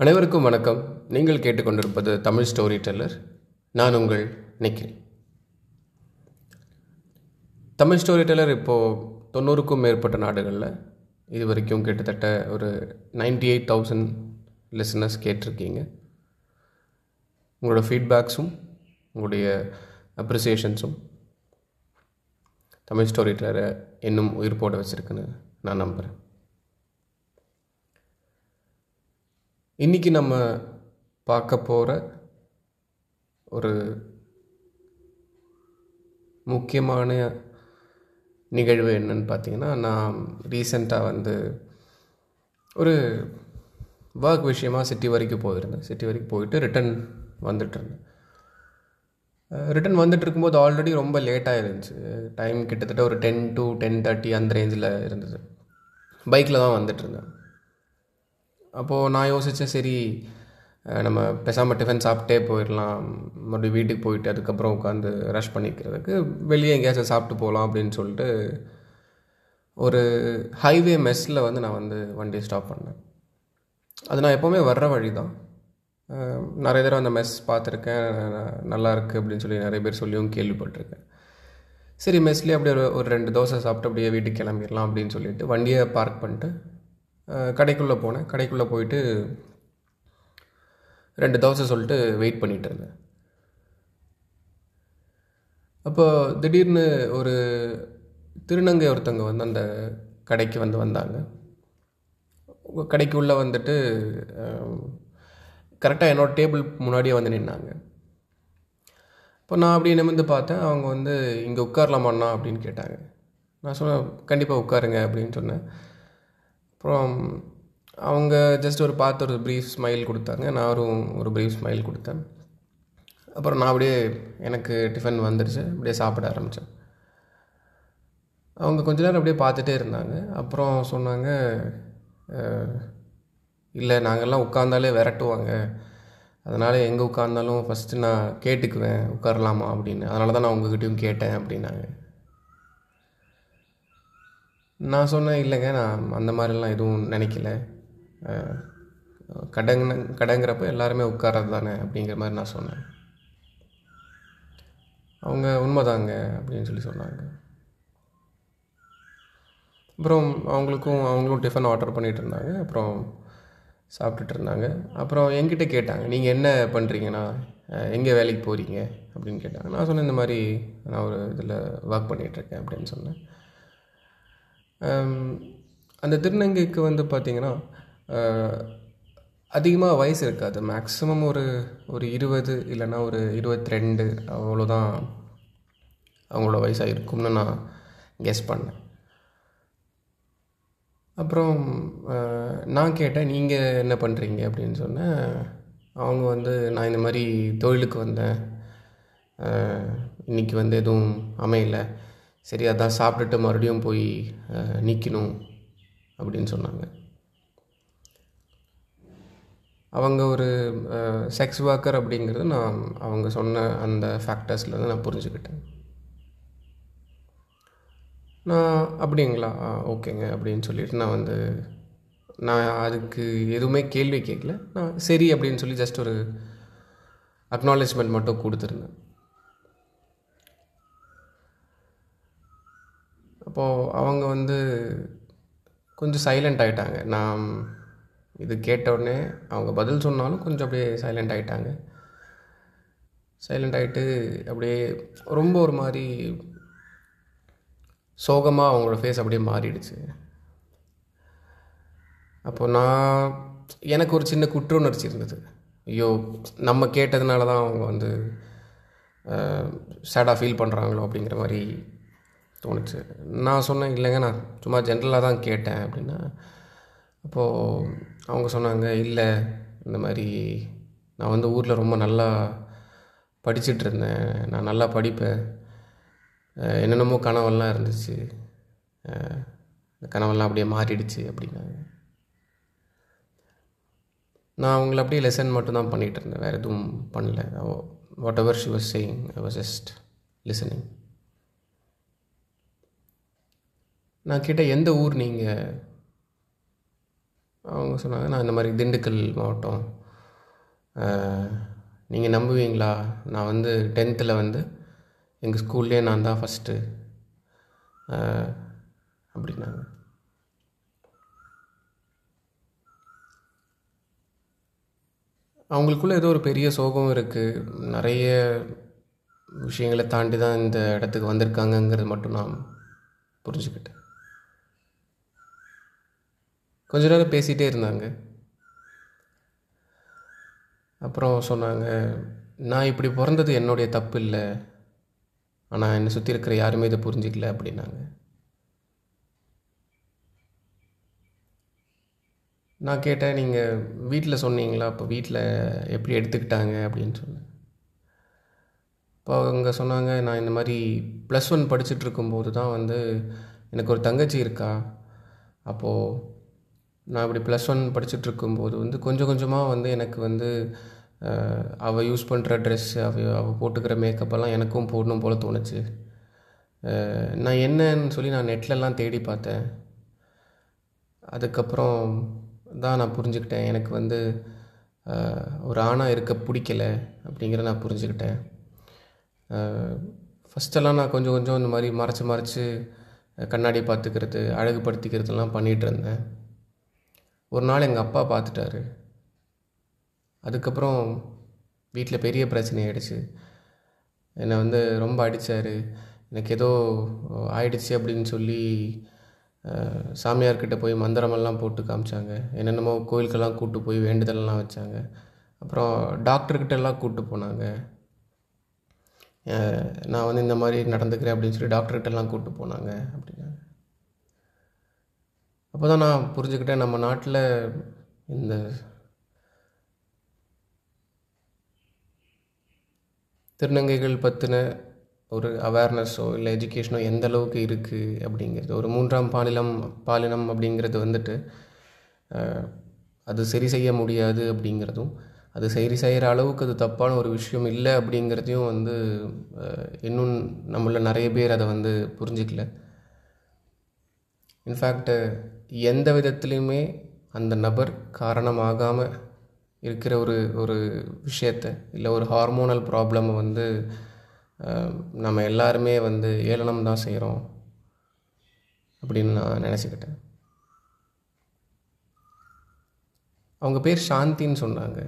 அனைவருக்கும் வணக்கம். நீங்கள் கேட்டுக்கொண்டிருப்பது தமிழ் ஸ்டோரி டெல்லர் நான் உங்கள் நிக்கில். தமிழ் ஸ்டோரி டெல்லர் இப்போது தொண்ணூறுக்கும் மேற்பட்ட நாடுகளில் இது வரைக்கும் கிட்டத்தட்ட ஒரு நைன்டி எயிட் தௌசண்ட் லிசனர்ஸ் கேட்டிருக்கீங்க. உங்களோட ஃபீட்பேக்ஸும் உங்களுடைய அப்ரிசியேஷன்ஸும் தமிழ் ஸ்டோரி டெல்லரை இன்னும் உயிர் போட வச்சுருக்குன்னு நான் நம்புகிறேன் இன்றைக்கி நம்ம பார்க்க போகிற ஒரு முக்கியமான நிகழ்வு என்னன்னு பார்த்தீங்கன்னா நான் ரீசெண்டாக வந்து ஒரு ஒர்க் விஷயமாக சிட்டி வரைக்கும் போயிருந்தேன். சிட்டி வரைக்கும் போயிட்டு ரிட்டன் வந்துட்டு இருந்தேன். ரிட்டன் வந்துட்டு இருக்கும்போது ஆல்ரெடி ரொம்ப லேட்டாக இருந்துச்சு. டைம் கிட்டத்தட்ட ஒரு டென் டு டென் தேர்ட்டி அந்த ரேஞ்சில் இருந்தது. பைக்கில் தான் வந்துட்டுருந்தேன் அப்போது நான் யோசித்தேன் சரி நம்ம பேசாமல் டிஃபன் சாப்பிட்டே போயிடலாம். மறுபடியும் வீட்டுக்கு போயிட்டு அதுக்கப்புறம் உட்காந்து ரஷ் பண்ணிக்கிறதுக்கு வெளியே எங்கேயாச்சும் சாப்பிட்டு போகலாம் அப்படின்னு சொல்லிட்டு ஒரு ஹைவே மெஸ்ஸில் வந்து நான் வந்து வண்டியை ஸ்டாப் பண்ணேன். அது நான் எப்போவுமே வர்ற வழி தான் நிறைய தடவை அந்த மெஸ் பார்த்துருக்கேன் நல்லா இருக்குது அப்படின்னு சொல்லி நிறைய பேர் சொல்லியும் கேள்விப்பட்டிருக்கேன். சரி மெஸ்லேயே அப்படியே ஒரு ஒரு ரெண்டு தோசை சாப்பிட்டு அப்படியே வீட்டுக்கு கிளம்பிடலாம் அப்படின்னு சொல்லிட்டு வண்டியை பார்க் பண்ணிட்டு கடைக்குள்ளே போனேன். கடைக்குள்ளே போயிட்டு ரெண்டு தோசை சொல்லிட்டு வெயிட் பண்ணிகிட்டு இருந்தேன். அப்போ திடீர்னு ஒரு திருநங்கை ஒருத்தவங்க வந்து அந்த கடைக்கு வந்து வந்தாங்க. கடைக்கு உள்ளே வந்துட்டு கரெக்டாக என்னோடய டேபிள் முன்னாடியே வந்து நின்னாங்க. இப்போ நான் அப்படியே நிமிர்ந்து பார்த்தேன். அவங்க வந்து இங்கே உட்காரலாமாண்ணா? அப்படின்னு கேட்டாங்க. நான் சொன்னேன் கண்டிப்பாக உட்காருங்க அப்படின்னு சொன்னேன். அப்புறம் அவங்க ஜஸ்ட் ஒரு பார்த்து ஒரு ப்ரீஃப் ஸ்மைல் கொடுத்தாங்க. நானும் ஒரு ப்ரீஃப் ஸ்மைல் கொடுத்தேன். அப்புறம் நான் அப்படியே எனக்கு டிஃபன் வந்துடுச்சு அப்படியே சாப்பிட ஆரம்பித்தேன் அவங்க கொஞ்ச நேரம் அப்படியே பார்த்துட்டே இருந்தாங்க. அப்புறம் சொன்னாங்க இல்லை நாங்கள்லாம் உட்காந்தாலே விரட்டுவாங்க. அதனால் எங்கே உட்காந்தாலும் ஃபஸ்ட்டு நான் கேட்டுக்குவேன். உட்காரலாமா? அப்படின்னு. அதனால தான் நான் உங்ககிட்டையும் கேட்டேன் அப்படின்னாங்க. நான் சொன்னேன் இல்லைங்க நான் அந்த மாதிரிலாம் எதுவும் நினைக்கல. அஹ், கடங்கிறப்ப கடைங்கிறப்ப எல்லாருமே உட்கார்றது தானே அப்படிங்கிற மாதிரி நான் சொன்னேன். அவங்க உண்மைதாங்க அப்படின்னு சொல்லி சொன்னாங்க. அப்புறம் அவங்களுக்கும் அவங்களும் டிஃபன் ஆர்டர் பண்ணிகிட்டு இருந்தாங்க. அப்புறம் சாப்பிட்டுட்டு இருந்தாங்க. அப்புறம் என்கிட்ட கேட்டாங்க நீங்கள் என்ன பண்ணுறீங்கண்ணா எங்கே வேலைக்கு போகிறீங்க அப்படின்னு கேட்டாங்க. நான் சொன்னேன் இந்த மாதிரி நான் ஒரு இதில் ஒர்க் பண்ணிகிட்ருக்கேன் அப்படின்னு சொன்னேன். அந்த திருநங்கைக்கு வந்து பார்த்திங்கன்னா அதிகமாக வயசு இருக்காது. மேக்ஸிமம் ஒரு ஒரு இருபது இல்லைன்னா ஒரு இருபத்தி ரெண்டு அவ்வளோதான் அவங்களோட வயசாக இருக்கும்னு நான் கெஸ் பண்ணேன். அப்புறம் நான் கேட்டேன் நீங்கள் என்ன பண்ணுறீங்க அப்படின்னு சொன்னேன். அவங்க வந்து நான் இந்த மாதிரி தொழிலுக்கு வந்தேன். இன்றைக்கி வந்து எதுவும் அமையலை. சரி அதான் சாப்பிட்டுட்டு மறுபடியும் போய் நிற்கணும் அப்படின்னு சொன்னாங்க. அவங்க ஒரு செக்ஸ் ஒர்க்கர் அப்படிங்கிறது நான் அவங்க சொன்ன அந்த ஃபேக்டர்ஸ்லேருந்து நான் புரிஞ்சுக்கிட்டேன். நான் அப்படிங்களா? ஓகேங்க அப்படின்னு சொல்லிட்டு நான் வந்து நான் அதுக்கு எதுவுமே கேள்வி கேட்கல. நான் சரி அப்படின்னு சொல்லி ஜஸ்ட் ஒரு அக்னாலேஜ்மெண்ட் மட்டும் கொடுத்துருந்தேன். அப்போது அவங்க வந்து கொஞ்சம் சைலண்ட் ஆகிட்டாங்க நான் இது கேட்ட உடனே அவங்க பதில் சொன்னாலும் கொஞ்சம் அப்படியே சைலண்ட் ஆகிட்டாங்க சைலண்ட் ஆகிட்டு அப்படியே ரொம்ப ஒரு மாதிரி சோகமாக அவங்களோட ஃபேஸ் அப்படியே மாறிடுச்சு. அப்போ நான் எனக்கு ஒரு சின்ன குற்ற உணர்ச்சி இருந்தது. ஐயோ நம்ம கேட்டதுனால தான் அவங்க வந்து சேடாக ஃபீல் பண்ணுறாங்களோ அப்படிங்கிற மாதிரி தோணுச்சு. நான் சொன்னேன் இல்லைங்க நான் சும்மா ஜென்ரலாக தான் கேட்டேன் அப்படின்னா அப்போது அவங்க சொன்னாங்க இல்லை இந்த மாதிரி நான் வந்து ஊரில் ரொம்ப நல்லா படிச்சிட்டு இருந்தேன் நான் நல்லா படிப்பேன். என்னென்னமோ கனவெல்லாம் இருந்துச்சு. இந்த கனவெல்லாம் அப்படியே மாறிடுச்சு அப்படின்னாங்க. நான் அவங்கள அப்படியே லெசன் மட்டும் தான் பண்ணிகிட்டு இருந்தேன் வேறு எதுவும் பண்ணல. Whatever she was saying I was just listening நான் கேட்டேன் எந்த ஊர் நீங்கள் அவங்க சொன்னாங்க நான் இந்த மாதிரி திண்டுக்கல் மாவட்டம். நீங்கள் நம்புவீங்களா? நான் வந்து டென்த்தில் வந்து எங்கள் ஸ்கூல்லே நான் தான் ஃபஸ்ட்டு அப்படின்னாங்க. அவங்களுக்குள்ளே ஏதோ ஒரு பெரிய சோகம் இருக்குது நிறைய விஷயங்களை தாண்டி தான் இந்த இடத்துக்கு வந்திருக்காங்கங்கிறது மட்டும் நான் புரிஞ்சுக்கிட்டேன். கொஞ்ச நேரம் பேசிகிட்டே இருந்தாங்க. அப்புறம் சொன்னாங்க நான் இப்படி பிறந்தது என்னுடைய தப்பு இல்லை. ஆனால் என்னை சுற்றி இருக்கிற யாருமே இதை புரிஞ்சிக்கல அப்படின்னாங்க. நான் கேட்டேன் நீங்கள் வீட்டில் சொன்னீங்களா? அப்போ வீட்டில் எப்படி எடுத்துக்கிட்டாங்க? அப்படின்னு சொன்னேன். இப்போ அவங்க சொன்னாங்க நான் இந்த மாதிரி ப்ளஸ் ஒன் படிச்சுட்டு இருக்கும்போது தான் வந்து எனக்கு ஒரு தங்கச்சி இருக்கா? அப்போது நான் இப்படி ப்ளஸ் ஒன் படிச்சுட்டு இருக்கும்போது வந்து கொஞ்சம் கொஞ்சமாக வந்து எனக்கு வந்து அவள் யூஸ் பண்ணுற ட்ரெஸ் அவ அவள் போட்டுக்கிற மேக்கப்பெல்லாம் எனக்கும் போடணும் போல் தோணுச்சு. நான் என்னன்னு சொல்லி நான் நெட்லலாம் தேடி பார்த்தேன். அதுக்கப்புறம் தான் நான் புரிஞ்சுக்கிட்டேன். எனக்கு வந்து ஒரு ஆணாக இருக்க பிடிக்கல அப்படிங்கிற நான் புரிஞ்சுக்கிட்டேன். ஃபஸ்ட்டெல்லாம் நான் கொஞ்சம் கொஞ்சம் இந்த மாதிரி மறைச்சி மறைச்சி கண்ணாடி பார்த்துக்கிறது அழகுபடுத்திக்கிறதுலாம் பண்ணிகிட்டு இருந்தேன். ஒரு நாள் எங்கள் அப்பா பார்த்துட்டாரு அதுக்கப்புறம் வீட்டில் பெரிய பிரச்சனை ஆகிடுச்சு என்னை வந்து ரொம்ப அடித்தார் எனக்கு ஏதோ ஆயிடுச்சு அப்படின்னு சொல்லி சாமியார்கிட்ட போய் மந்திரமெல்லாம் போட்டு காமிச்சாங்க. என்னென்னமோ கோயிலுக்கெல்லாம் கூப்பிட்டு போய் வேண்டுதலெல்லாம் வச்சாங்க. அப்புறம் டாக்டர்கிட்டலாம் கூப்பிட்டு போனாங்க. நான் வந்து இந்த மாதிரி நடந்துக்கிறேன் அப்படின்னு சொல்லி டாக்டர்கிட்டலாம் கூப்பிட்டு போனாங்க அப்படின்னாங்க. அப்போ தான் நான் புரிஞ்சுக்கிட்டேன் நம்ம நாட்டில் இந்த திருநங்கைகள் பற்றின ஒரு அவேர்னஸோ இல்லை எஜுகேஷனோ எந்த அளவுக்கு இருக்குது அப்படிங்கிறது ஒரு மூன்றாம் பாலினம் பாலினம் அப்படிங்கிறது வந்துட்டு அது சரி செய்ய முடியாது அப்படிங்கிறதும் அது சரி செய்கிற அளவுக்கு அது தப்பான ஒரு விஷயம் இல்லை அப்படிங்கிறதையும் வந்து இன்னும் நம்மள நிறைய பேர் அதை வந்து புரிஞ்சிக்கல. இன்ஃபேக்ட் எந்த விதத்துலேயுமே அந்த நபர் காரணமாகாமல் இருக்கிற ஒரு ஒரு விஷயத்தை இல்லை ஒரு ஹார்மோனல் ப்ராப்ளமை வந்து நம்ம எல்லாருமே வந்து ஏளனம் தான் செய்கிறோம் அப்படின்னு நான் நினச்சிக்கிட்டேன். அவங்க பேர் சாந்தின்னு சொன்னாங்க.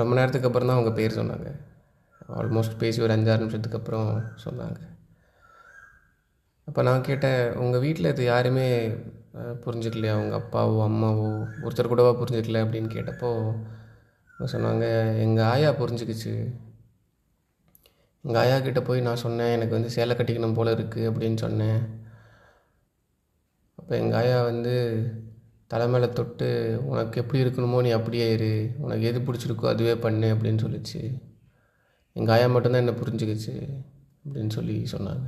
ரொம்ப நேரத்துக்கு அப்புறம் தான் அவங்க பேர் சொன்னாங்க. ஆல்மோஸ்ட் பேசி ஒரு அஞ்சாறு நிமிஷத்துக்கு அப்புறம் சொன்னாங்க. அப்போ நான் கேட்டேன் உங்கள் வீட்டில் இது யாருமே புரிஞ்சுக்கலையா? உங்கள் அப்பாவோ அம்மாவோ ஒருத்தர் கூடவா புரிஞ்சுக்கல அப்படின்னு கேட்டப்போ சொன்னாங்க எங்கள் ஆயா புரிஞ்சுக்கிச்சு. எங்கள் ஆயா கிட்டே போய் நான் சொன்னேன் எனக்கு வந்து சேலை கட்டிக்கணும் போல் இருக்குது அப்படின்னு சொன்னேன். அப்போ எங்கள் ஆயா வந்து தலை மேலே தொட்டு உனக்கு எப்படி இருக்கணுமோ நீ அப்படியே இரு. உனக்கு எது பிடிச்சிருக்கோ அதுவே பண்ணு அப்படின்னு சொல்லிச்சு. எங்கள் ஆயா மட்டும்தான் என்னை புரிஞ்சுக்கிச்சு அப்படின்னு சொல்லி சொன்னாங்க.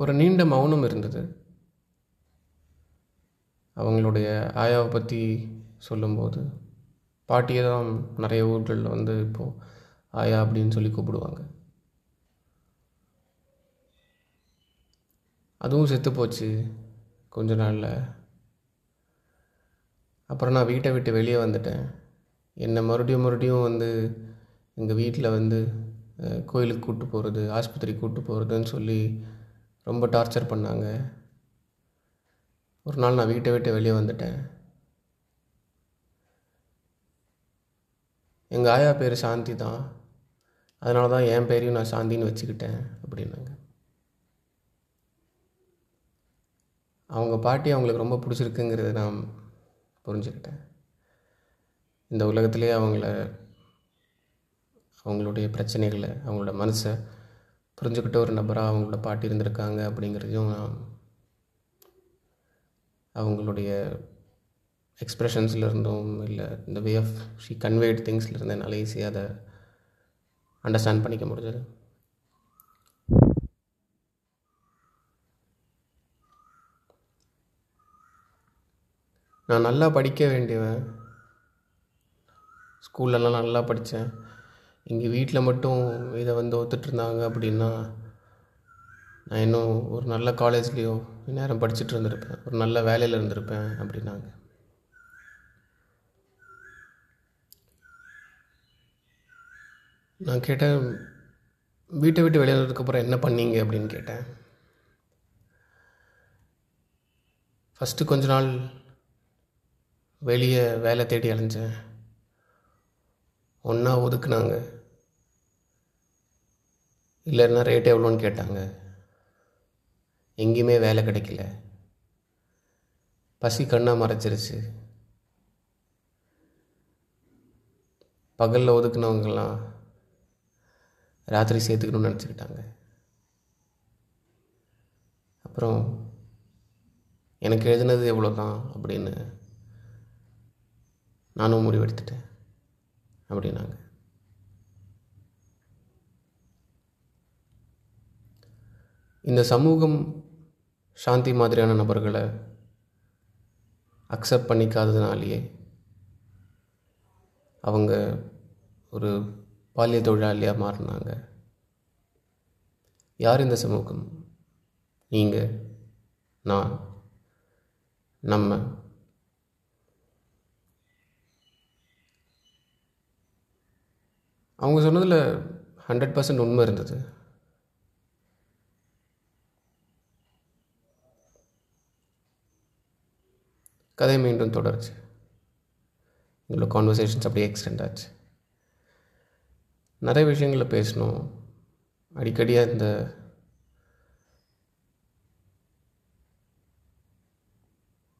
ஒரு நீண்ட மௌனம் இருந்தது. அவங்களுடைய ஆயாவை பற்றி சொல்லும்போது பாட்டியை தான் நிறைய ஊர்களில் வந்து இப்போது ஆயா அப்படின்னு சொல்லி கூப்பிடுவாங்க. அதுவும் செத்து போச்சு கொஞ்ச நாளில். அப்புறம் நான் வீட்டை விட்டு வெளியே வந்துட்டேன். என்னை மறுபடியும் மறுபடியும் வந்து எங்கள் வீட்டில் வந்து கோயிலுக்கு கூப்பிட்டு போகிறது ஆஸ்பத்திரி கூப்பிட்டு போகிறதுன்னு சொல்லி ரொம்ப டார்ச்சர் பண்ணாங்க. ஒரு நாள் நான் வீட்டை விட்டு வெளியே வந்துட்டேன். எங்கள் ஆயா பேர் சாந்தி தான். அதனால தான் என் பேரையும் நான் சாந்தின்னு வச்சுக்கிட்டேன் அப்படின்னாங்க. அவங்க பாட்டி அவங்களுக்கு ரொம்ப பிடிச்சிருக்குங்கிறத நான் புரிஞ்சுக்கிட்டேன். இந்த உலகத்துலேயே அவங்கள அவங்களுடைய பிரச்சனைகளை அவங்களோட மனசை புரிஞ்சுக்கிட்ட ஒரு நபராக அவங்களோட பாட்டி இருந்திருக்காங்க அப்படிங்கிறதையும் நான் அவங்களுடைய எக்ஸ்ப்ரெஷன்ஸில் இருந்தும் இல்லை இந்த வே ஆஃப் ஷீ கன்வேட் திங்ஸ்லேருந்து என்னால் ஈஸியாக அதை அண்டர்ஸ்டாண்ட் பண்ணிக்க முடிஞ்சது. நான் நல்லா படிக்க வேண்டியவன். ஸ்கூல்லலாம் நல்லா படித்தேன் எங்கள் வீட்டில் மட்டும் இதை வந்து ஒத்துட்ருந்தாங்க அப்படின்னா நான் இன்னும் ஒரு நல்ல காலேஜ்லேயோ நேரம் படிச்சுட்டு இருந்திருப்பேன். ஒரு நல்ல வேலையில் இருந்திருப்பேன் அப்படின்னாங்க. நான் கேட்டேன் வீட்டை விட்டு வெளியேறதுக்கப்புறம் என்ன பண்ணீங்க அப்படின்னு கேட்டேன். ஃபஸ்ட்டு கொஞ்ச நாள் வெளியே வேலை தேடி அலைஞ்சேன். ஒன்றா ஒதுக்குனாங்க. இல்லைன்னா ரேட் எவ்வளோன்னு கேட்டாங்க. எங்கேயுமே வேலை கிடைக்கல. பசி கண்ணாக மறைச்சிருச்சு. பகலில் ஒதுக்குனவங்கெல்லாம் ராத்திரி சேர்த்துக்கணும்னு நினச்சிக்கிட்டாங்க. அப்புறம் எனக்கு எழுதுனது எவ்வளோ தான் அப்படின்னு நானும் முடிவெடுத்துட்டேன். அப்படின்னாங்க. இந்த சமூகம் சாந்தி மாதிரியான நபர்களை அக்செப்ட் பண்ணிக்காததுனாலேயே அவங்க ஒரு பாலிய தொழிலாளியாக மாறினாங்க. யார் இந்த சமூகம்? நீங்கள் நான் நம்ம. அவங்க சொன்னதில் ஹண்ட்ரட் பர்சன்ட் உண்மை இருந்தது. கதை மீண்டும் தொடருச்சு. எங்களோட கான்வர்சேஷன்ஸ் அப்படியே எக்ஸ்டெண்ட் ஆச்சு. நிறைய விஷயங்களில் பேசணும் அடிக்கடியாக இந்த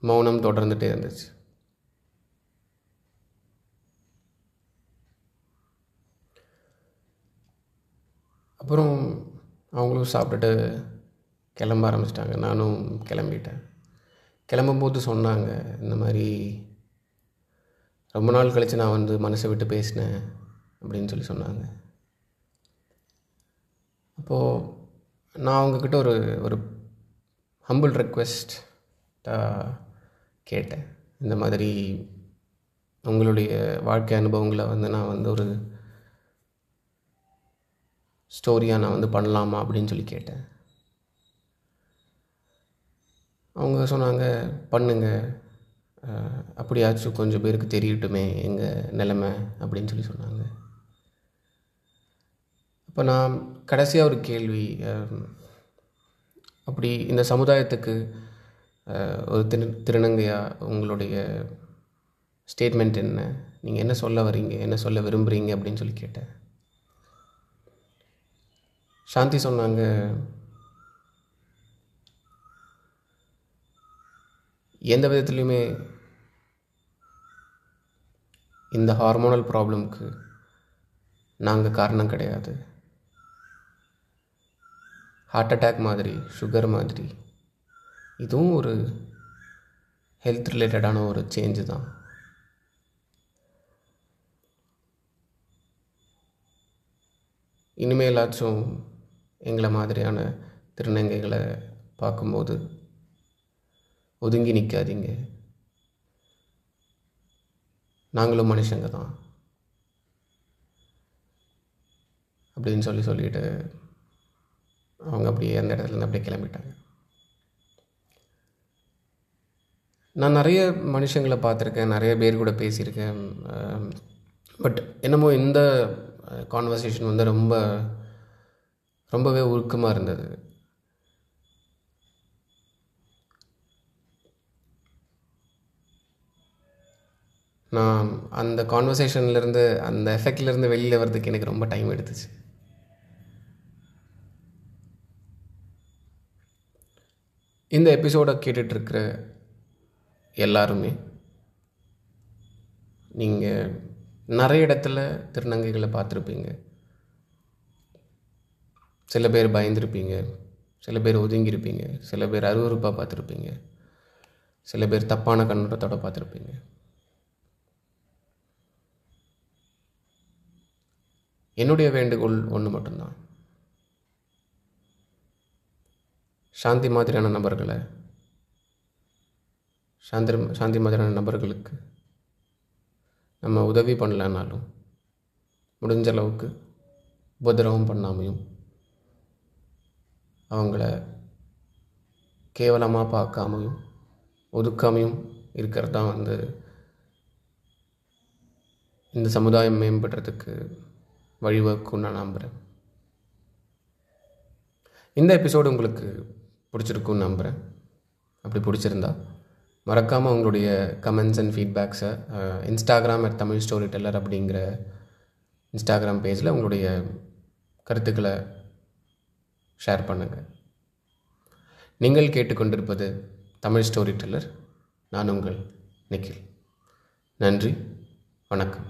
மௌனம் தொடர்ந்துகிட்டே இருந்துச்சு. அப்புறம் அவங்களும் சாப்பிட்டுட்டு கிளம்ப ஆரம்பிச்சிட்டாங்க. நானும் கிளம்பிட்டேன். கிளம்பும்போது சொன்னாங்க இந்த மாதிரி ரொம்ப நாள் கழித்து நான் வந்து மனசை விட்டு பேசினேன் அப்படின்னு சொல்லி சொன்னாங்க. அப்போது நான் அவங்கக்கிட்ட ஒரு ஒரு ஹம்பிள் ரெக்வெஸ்ட்டாக கேட்டேன். இந்த மாதிரி உங்களுடைய வாழ்க்கை அனுபவங்களை வந்து நான் வந்து ஒரு ஸ்டோரியாக நான் வந்து பண்ணலாமா அப்படின்னு சொல்லி கேட்டேன். அவங்க சொன்னாங்க பண்ணுங்க. அப்படியாச்சும் கொஞ்சம் பேருக்கு தெரியட்டுமே எங்கள் நிலைமை அப்படின்னு சொல்லி சொன்னாங்க. அப்போ நான் கடைசியாக ஒரு கேள்வி அப்படி இந்த சமுதாயத்துக்கு ஒரு திரு திருநங்கையா உங்களுடைய ஸ்டேட்மெண்ட் என்ன? நீங்கள் என்ன சொல்ல வரீங்க என்ன சொல்ல விரும்புகிறீங்க அப்படின்னு சொல்லி கேட்டேன். சாந்தி சொன்னாங்க எந்த விதத்துலையுமே இந்த ஹார்மோனல் ப்ராப்ளம்க்கு நாங்கள் காரணம் கிடையாது. ஹார்ட் அட்டாக் மாதிரி சுகர் மாதிரி இதுவும் ஒரு ஹெல்த் ரிலேட்டடான ஒரு சேஞ்சு தான். இனிமேலாச்சும் எங்களை மாதிரியான திருநங்கைகளை பார்க்கும்போது ஒதுங்கி நிற்காதீங்க நாங்களும் மனுஷங்க தான். அப்படின்னு சொல்லி சொல்லிட்டு அவங்க அப்படியே அந்த இடத்துலேருந்து அப்படியே கிளம்பிட்டாங்க. நான் நிறைய மனுஷங்களை பார்த்துருக்கேன் நிறைய பேர் கூட பேசியிருக்கேன். பட் என்னமோ இந்த கான்வர்சேஷன் வந்து ரொம்ப ரொம்பவே உருக்கமாக இருந்தது. நான் அந்த கான்வர்சேஷன்லேருந்து அந்த எஃபெக்ட்லேருந்து வெளியில் வர்றதுக்கு எனக்கு ரொம்ப டைம் எடுத்துச்சு. இந்த எபிசோடை கேட்டுட்ருக்கிற எல்லாருமே நீங்கள் நிறைய இடத்துல திருநங்கைகளை பார்த்துருப்பீங்க. சில பேர் பயந்துருப்பீங்க. சில பேர் ஒதுங்கியிருப்பீங்க. சில பேர் அருவறுப்பாக பார்த்துருப்பீங்க. சில பேர் தப்பான கண்ணோட்டத்தோடு பார்த்துருப்பீங்க. என்னுடைய வேண்டுகோள் ஒன்று மட்டும்தான். சாந்தி மாதிரியான நபர்களை சாந்தி சாந்தி மாதிரியான நபர்களுக்கு நம்ம உதவி பண்ணலனாலும் முடிஞ்ச அளவுக்கு உபதிரவம் பண்ணாமையும் அவங்கள கேவலமாக பார்க்காமையும் ஒதுக்காமையும் இருக்கிறது தான் வந்து இந்த சமுதாயம் மேம்படுறதுக்கு வழிவகுக்கும் நான் நம்புகிறேன் இந்த எபிசோடு உங்களுக்கு பிடிச்சிருக்குன்னு நம்புகிறேன் அப்படி பிடிச்சிருந்தா மறக்காமல் உங்களுடைய comments and ஃபீட்பேக்ஸை Instagram at Tamil story teller அப்படிங்கிற இன்ஸ்டாகிராம் பேஜில் உங்களுடைய கருத்துக்களை ஷேர் பண்ணுங்கள் நீங்கள் கேட்டுக்கொண்டிருப்பது தமிழ் ஸ்டோரி டெல்லர் நான் உங்கள் நிக்கில். நன்றி வணக்கம்.